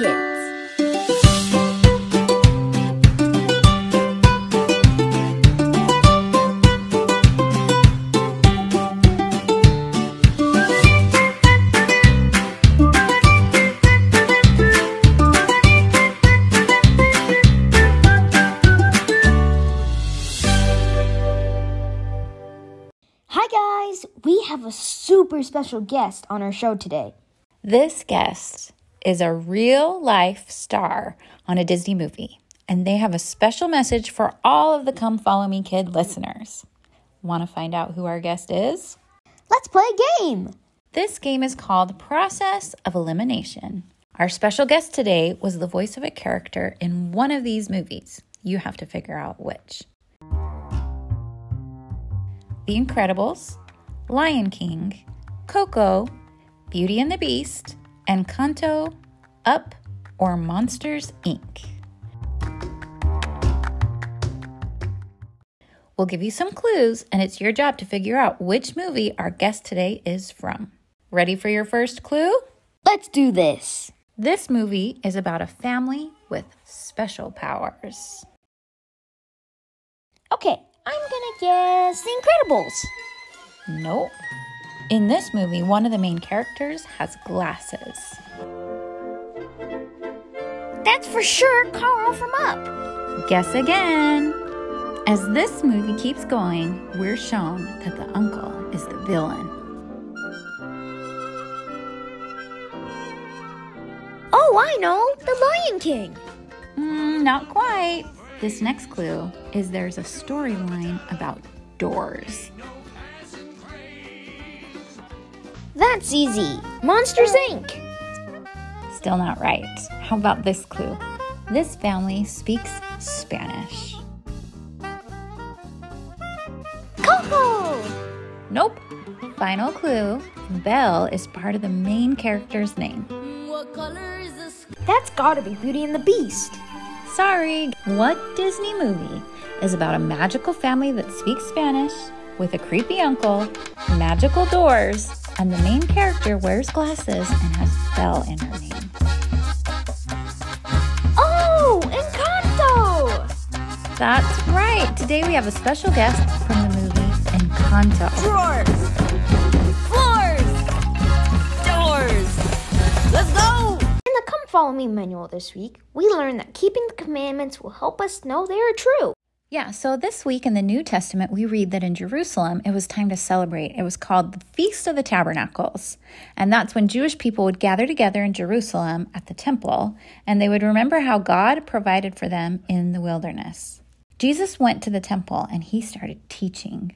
Kids. Hi, guys! We have a super special guest on our show today. This guest is a real life star on a Disney movie, and they have a special message for all of the Come Follow Me Kid listeners. Want to find out who our guest is? Let's play a game! This game is called Process of Elimination. Our special guest today was the voice of a character in one of these movies. You have to figure out which. The Incredibles, Lion King, Coco, Beauty and the Beast, Encanto, Up, or Monsters Inc. We'll give you some clues, and it's your job to figure out which movie our guest today is from. Ready for your first clue? Let's do this! This movie is about a family with special powers. Okay, I'm gonna guess The Incredibles. Nope. In this movie, one of the main characters has glasses. That's for sure Carl from Up. Guess again. As this movie keeps going, we're shown that the uncle is the villain. Oh, I know! The Lion King! Mm, not quite. This next clue is there's a storyline about doors. That's easy. Monsters Inc. Still not right. How about this clue? This family speaks Spanish. Coco! Nope. Final clue Belle is part of the main character's name. That's gotta be Beauty and the Beast. Sorry. What Disney movie is about a magical family that speaks Spanish with a creepy uncle, magical doors, and the main character wears glasses and has Belle in her name? Oh, Encanto! That's right. Today we have a special guest from the movie Encanto. Drawers! Floors! Doors! Let's go! In the Come Follow Me manual this week, we learned that keeping the commandments will help us know they are true. Yeah, so this week in the New Testament, we read that in Jerusalem it was time to celebrate. It was called the Feast of the Tabernacles. And that's when Jewish people would gather together in Jerusalem at the temple and they would remember how God provided for them in the wilderness. Jesus went to the temple and he started teaching.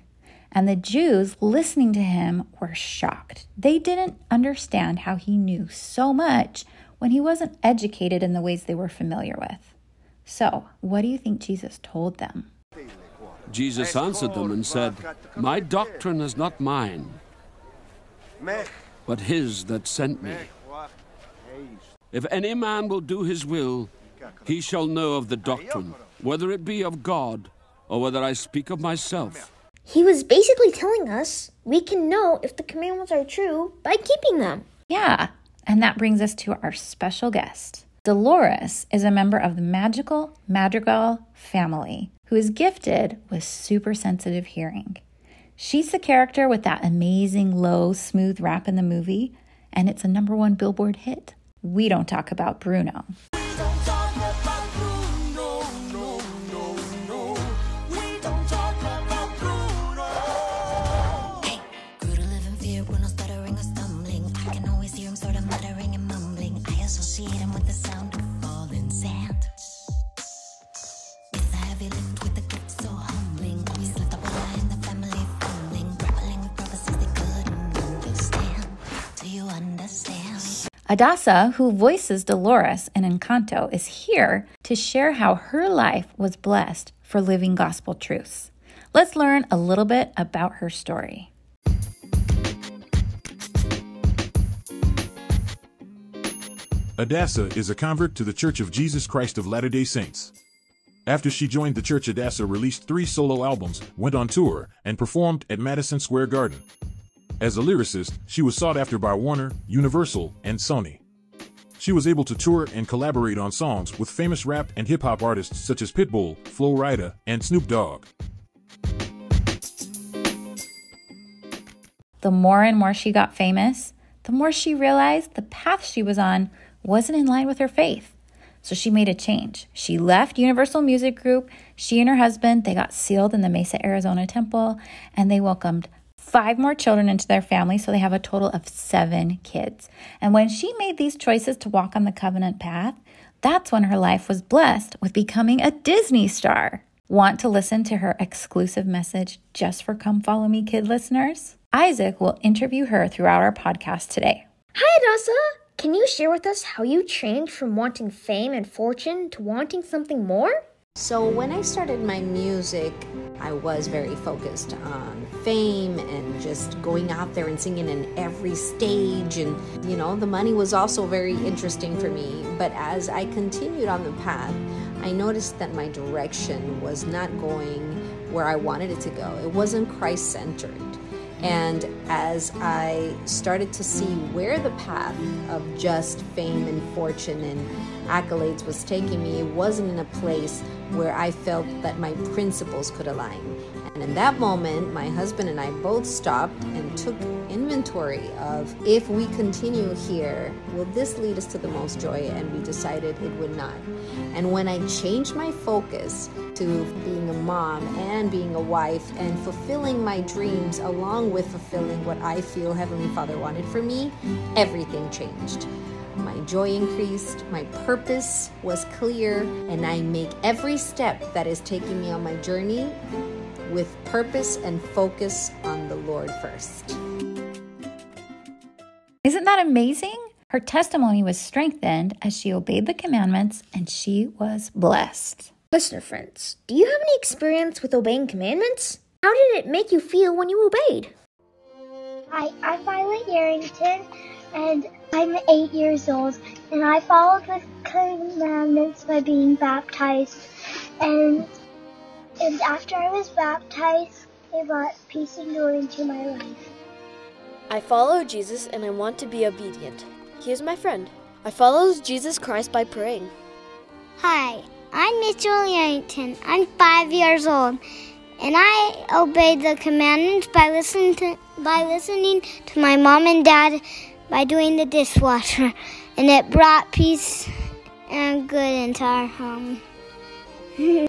And the Jews listening to him were shocked. They didn't understand how he knew so much when he wasn't educated in the ways they were familiar with. So, what do you think Jesus told them? Jesus answered them and said, My doctrine is not mine, but his that sent me. If any man will do his will, he shall know of the doctrine, whether it be of God or whether I speak of myself. He was basically telling us we can know if the commandments are true by keeping them. Yeah, and that brings us to our special guest. Dolores is a member of the magical Madrigal family who is gifted with super sensitive hearing. She's the character with that amazing low, smooth rap in the movie, and it's a number one Billboard hit. We don't talk about Bruno. Adassa, who voices Dolores in Encanto, is here to share how her life was blessed for living gospel truths. Let's learn a little bit about her story. Adassa is a convert to the Church of Jesus Christ of Latter day Saints. After she joined the church, Adassa released three solo albums, went on tour, and performed at Madison Square Garden. As a lyricist, she was sought after by Warner, Universal, and Sony. She was able to tour and collaborate on songs with famous rap and hip hop artists such as Pitbull, Flo Rida, and Snoop Dogg. The more and more she got famous, the more she realized the path she was on wasn't in line with her faith. So she made a change. She left Universal Music Group. She and her husband, they got sealed in the Mesa, Arizona temple, and they welcomed five more children into their family, so they have a total of seven kids. And when she made these choices to walk on the covenant path, that's when her life was blessed with becoming a Disney star. Want to listen to her exclusive message just for Come Follow Me Kid listeners? Isaac will interview her throughout our podcast today. Hi, Adassa! Can you share with us how you changed from wanting fame and fortune to wanting something more? So, when I started my music, I was very focused on fame and just going out there and singing in every stage. And, you know, the money was also very interesting for me. But as I continued on the path, I noticed that my direction was not going where I wanted it to go. It wasn't Christ centered. And as I started to see where the path of just fame and fortune and accolades was taking me, it wasn't in a place where I felt that my principles could align. And in that moment, my husband and I both stopped and took inventory of if we continue here, will this lead us to the most joy? And we decided it would not. And when I changed my focus to being a mom and being a wife and fulfilling my dreams along with fulfilling what I feel Heavenly Father wanted for me, everything changed. My joy increased, my purpose was clear, and I make every step that is taking me on my journey with purpose and focus on the Lord first. Isn't that amazing? Her testimony was strengthened as she obeyed the commandments and she was blessed. Listener friends, do you have any experience with obeying commandments? How did it make you feel when you obeyed? Hi, I'm Violet Yarrington, and I'm eight years old, and I followed the commandments by being baptized. And and after I was baptized, it brought peace and joy into my life. I follow Jesus and I want to be obedient. He is my friend. I follow Jesus Christ by praying. Hi, I'm Mitchell Yarrington. I'm five years old, and I obey the commandments by listening to by listening to my mom and dad by doing the dishwasher, and it brought peace and good into our home.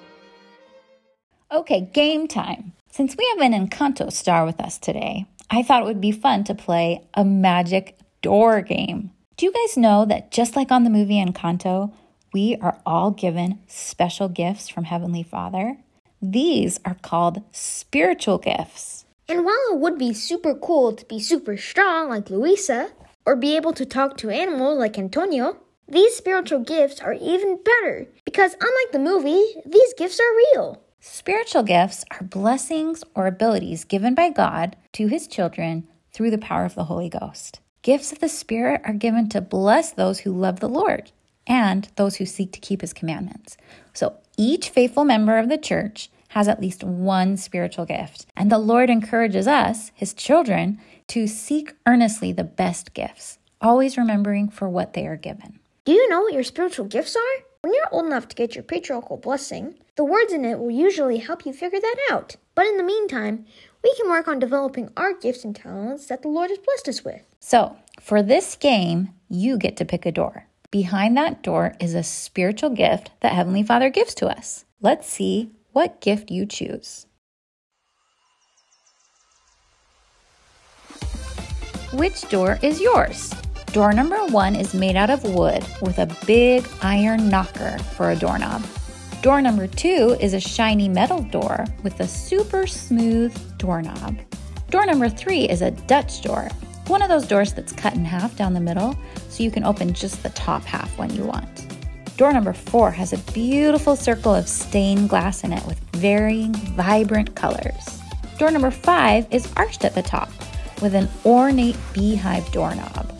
Okay, game time. Since we have an Encanto star with us today, I thought it would be fun to play a magic door game. Do you guys know that just like on the movie Encanto, we are all given special gifts from Heavenly Father? These are called spiritual gifts. And while it would be super cool to be super strong like Luisa, or be able to talk to animals like Antonio, these spiritual gifts are even better because, unlike the movie, these gifts are real. Spiritual gifts are blessings or abilities given by God to his children through the power of the Holy Ghost. Gifts of the Spirit are given to bless those who love the Lord and those who seek to keep his commandments. So each faithful member of the church has at least one spiritual gift. And the Lord encourages us, his children, to seek earnestly the best gifts, always remembering for what they are given. Do you know what your spiritual gifts are? When you're old enough to get your patriarchal blessing, the words in it will usually help you figure that out. But in the meantime, we can work on developing our gifts and talents that the Lord has blessed us with. So, for this game, you get to pick a door. Behind that door is a spiritual gift that Heavenly Father gives to us. Let's see what gift you choose. Which door is yours? Door number one is made out of wood with a big iron knocker for a doorknob. Door number two is a shiny metal door with a super smooth doorknob. Door number three is a Dutch door, one of those doors that's cut in half down the middle so you can open just the top half when you want. Door number four has a beautiful circle of stained glass in it with varying, vibrant colors. Door number five is arched at the top with an ornate beehive doorknob.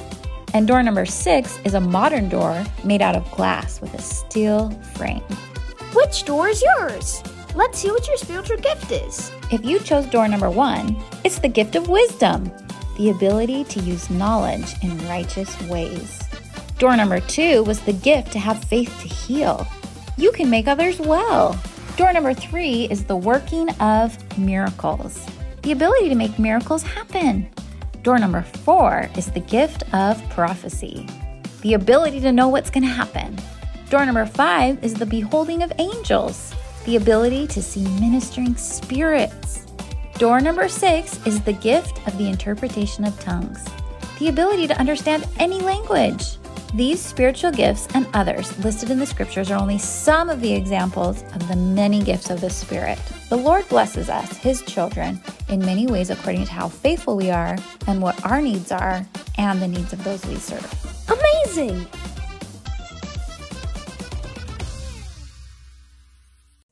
And door number six is a modern door made out of glass with a steel frame. Which door is yours? Let's see what your spiritual gift is. If you chose door number one, it's the gift of wisdom, the ability to use knowledge in righteous ways. Door number two was the gift to have faith to heal. You can make others well. Door number three is the working of miracles, the ability to make miracles happen. Door number four is the gift of prophecy, the ability to know what's going to happen. Door number five is the beholding of angels, the ability to see ministering spirits. Door number six is the gift of the interpretation of tongues, the ability to understand any language. These spiritual gifts and others listed in the scriptures are only some of the examples of the many gifts of the Spirit. The Lord blesses us, His children, in many ways according to how faithful we are and what our needs are and the needs of those we serve. Amazing!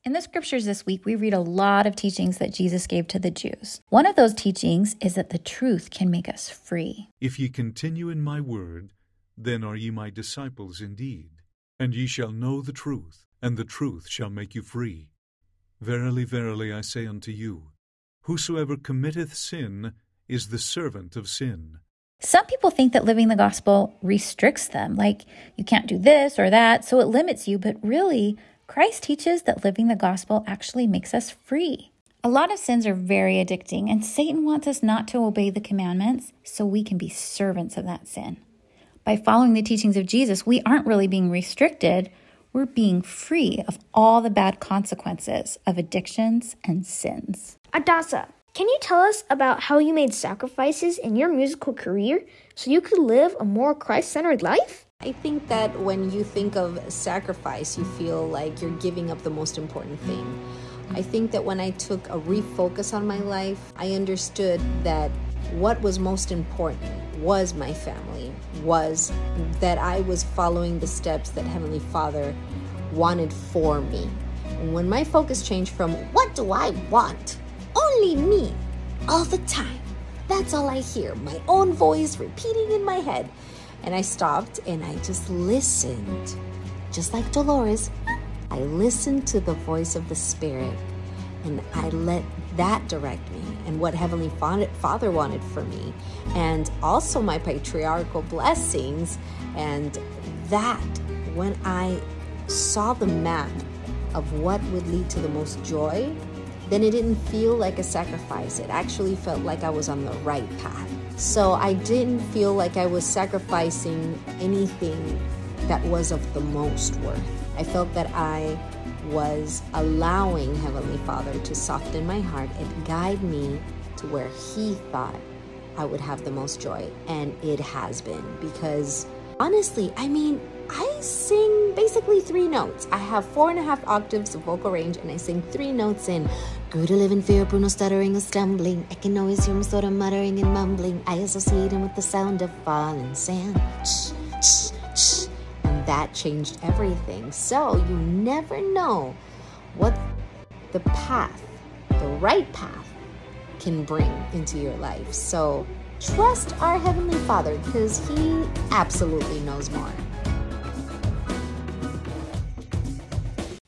In the scriptures this week, we read a lot of teachings that Jesus gave to the Jews. One of those teachings is that the truth can make us free. If ye continue in my word, then are ye my disciples indeed. And ye shall know the truth, and the truth shall make you free. Verily, verily, I say unto you, Whosoever committeth sin is the servant of sin. Some people think that living the gospel restricts them, like you can't do this or that, so it limits you, but really, Christ teaches that living the gospel actually makes us free. A lot of sins are very addicting, and Satan wants us not to obey the commandments so we can be servants of that sin. By following the teachings of Jesus, we aren't really being restricted, we're being free of all the bad consequences of addictions and sins. Adassa, can you tell us about how you made sacrifices in your musical career so you could live a more Christ centered life? I think that when you think of sacrifice, you feel like you're giving up the most important thing. I think that when I took a refocus on my life, I understood that what was most important was my family, was that I was following the steps that Heavenly Father wanted for me. And when my focus changed from what do I want? Only me, all the time. That's all I hear, my own voice repeating in my head. And I stopped and I just listened. Just like Dolores, I listened to the voice of the Spirit and I let that direct me and what Heavenly Father wanted for me, and also my patriarchal blessings. And that, when I saw the map of what would lead to the most joy, then it didn't feel like a sacrifice. It actually felt like I was on the right path. So I didn't feel like I was sacrificing anything that was of the most worth. I felt that I was allowing Heavenly Father to soften my heart and guide me to where He thought I would have the most joy. And it has been because honestly, I mean, I sing basically three notes. I have four and a half octaves of vocal range, and I sing three notes in Grew to live in fear, Bruno stuttering or stumbling. I can always hear him sort of muttering and mumbling. I associate him with the sound of falling sand. Shh, shh, shh. That changed everything. So you never know what the path, the right path, can bring into your life. So trust our Heavenly Father because He absolutely knows more.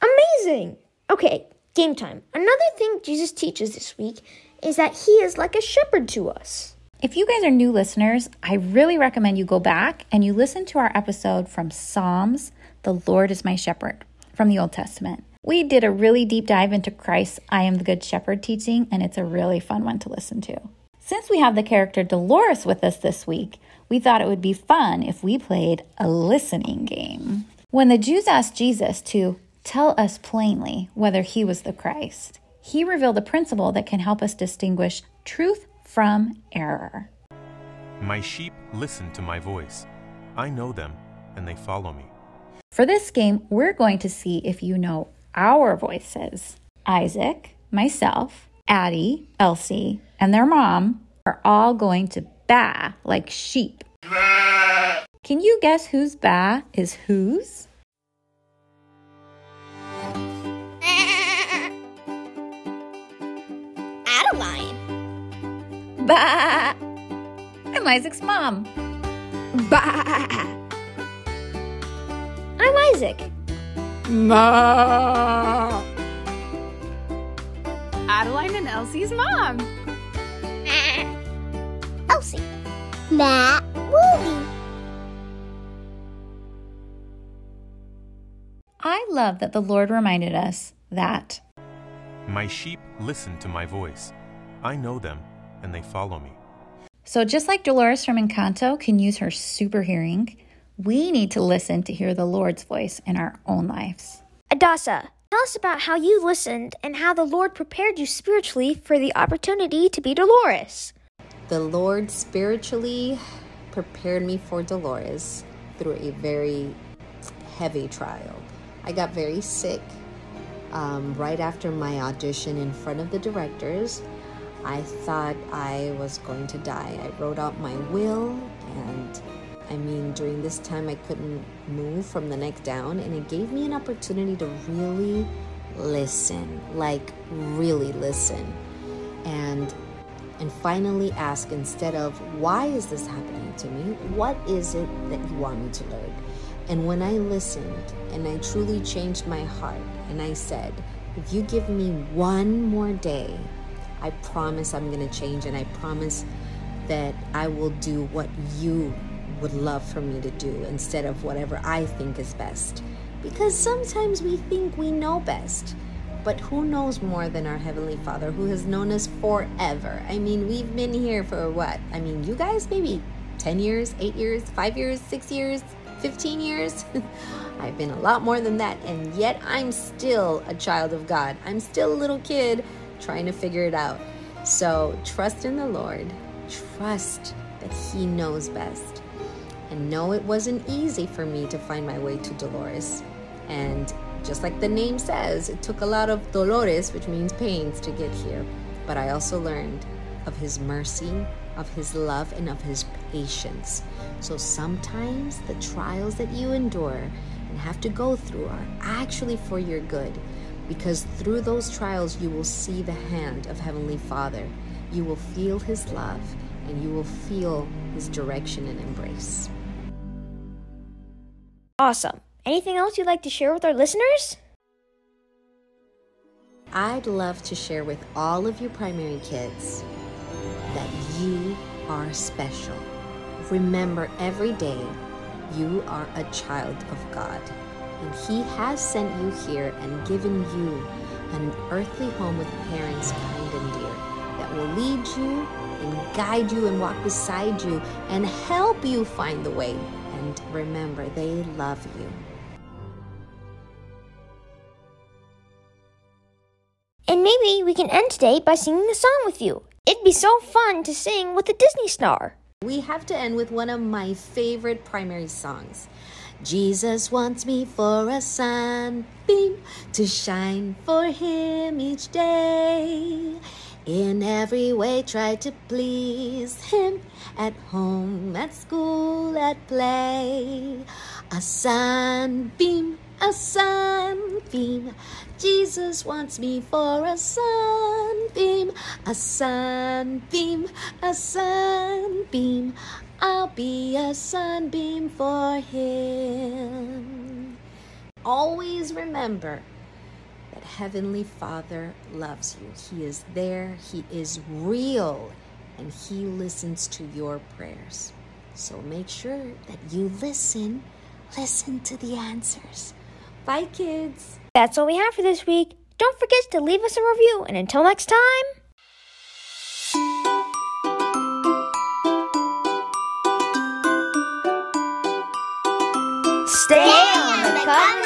Amazing! Okay, game time. Another thing Jesus teaches this week is that He is like a shepherd to us. If you guys are new listeners, I really recommend you go back and you listen to our episode from Psalms, The Lord is My Shepherd, from the Old Testament. We did a really deep dive into Christ's I am the Good Shepherd teaching, and it's a really fun one to listen to. Since we have the character Dolores with us this week, we thought it would be fun if we played a listening game. When the Jews asked Jesus to tell us plainly whether he was the Christ, he revealed a principle that can help us distinguish truth from error. My sheep listen to my voice. I know them, and they follow me. For this game, we're going to see if you know our voices. Isaac, myself, Addie, Elsie, and their mom are all going to baa like sheep. Can you guess whose baa is whose? Bah! I'm Isaac's mom. Bah! I'm Isaac. Ma! Adeline and Elsie's mom. Elsie. Matt. I love that the Lord reminded us that My sheep listen to my voice. I know them, and they follow me. So, just like Dolores from Encanto can use her super hearing, we need to listen to hear the Lord's voice in our own lives. Adassa, tell us about how you listened and how the Lord prepared you spiritually for the opportunity to be Dolores. The Lord spiritually prepared me for Dolores through a very heavy trial. I got very sick um, right after my audition in front of the directors. I thought I was going to die. I wrote out my will, and I mean, during this time, I couldn't move from the neck down, and it gave me an opportunity to really listen like, really listen. And and finally ask instead of why is this happening to me what is it that you want me to learn and when i listened and i truly changed my heart and i said if you give me one more day i promise i'm going to change and i promise that i will do what you would love for me to do instead of whatever i think is best because sometimes we think we know best but who knows more than our Heavenly Father who has known us forever? I mean, we've been here for what? I mean, you guys, maybe 10 years, 8 years, 5 years, 6 years, 15 years? I've been a lot more than that, and yet I'm still a child of God. I'm still a little kid trying to figure it out. So trust in the Lord, trust that He knows best. And no, it wasn't easy for me to find my way to Dolores. And just like the name says, it took a lot of dolores, which means pains, to get here. But I also learned of His mercy, of His love, and of His patience. So sometimes the trials that you endure and have to go through are actually for your good. Because through those trials, you will see the hand of Heavenly Father. You will feel His love and you will feel His direction and embrace. Awesome. Anything else you'd like to share with our listeners? I'd love to share with all of you primary kids that you are special. Remember every day you are a child of God, and He has sent you here and given you an earthly home with parents kind and dear that will lead you and guide you and walk beside you and help you find the way. And remember, they love you. And maybe we can end today by singing a song with you. It'd be so fun to sing with a Disney star. We have to end with one of my favorite primary songs. Jesus wants me for a sunbeam to shine for him each day. In every way, try to please him at home, at school, at play. A sunbeam, a sunbeam. Jesus wants me for a sunbeam, a sunbeam, a sunbeam. I'll be a sunbeam for him. Always remember that Heavenly Father loves you. He is there, He is real, and He listens to your prayers. So make sure that you listen, listen to the answers. Bye, kids. That's all we have for this week. Don't forget to leave us a review, and until next time. Stay on the covenant path.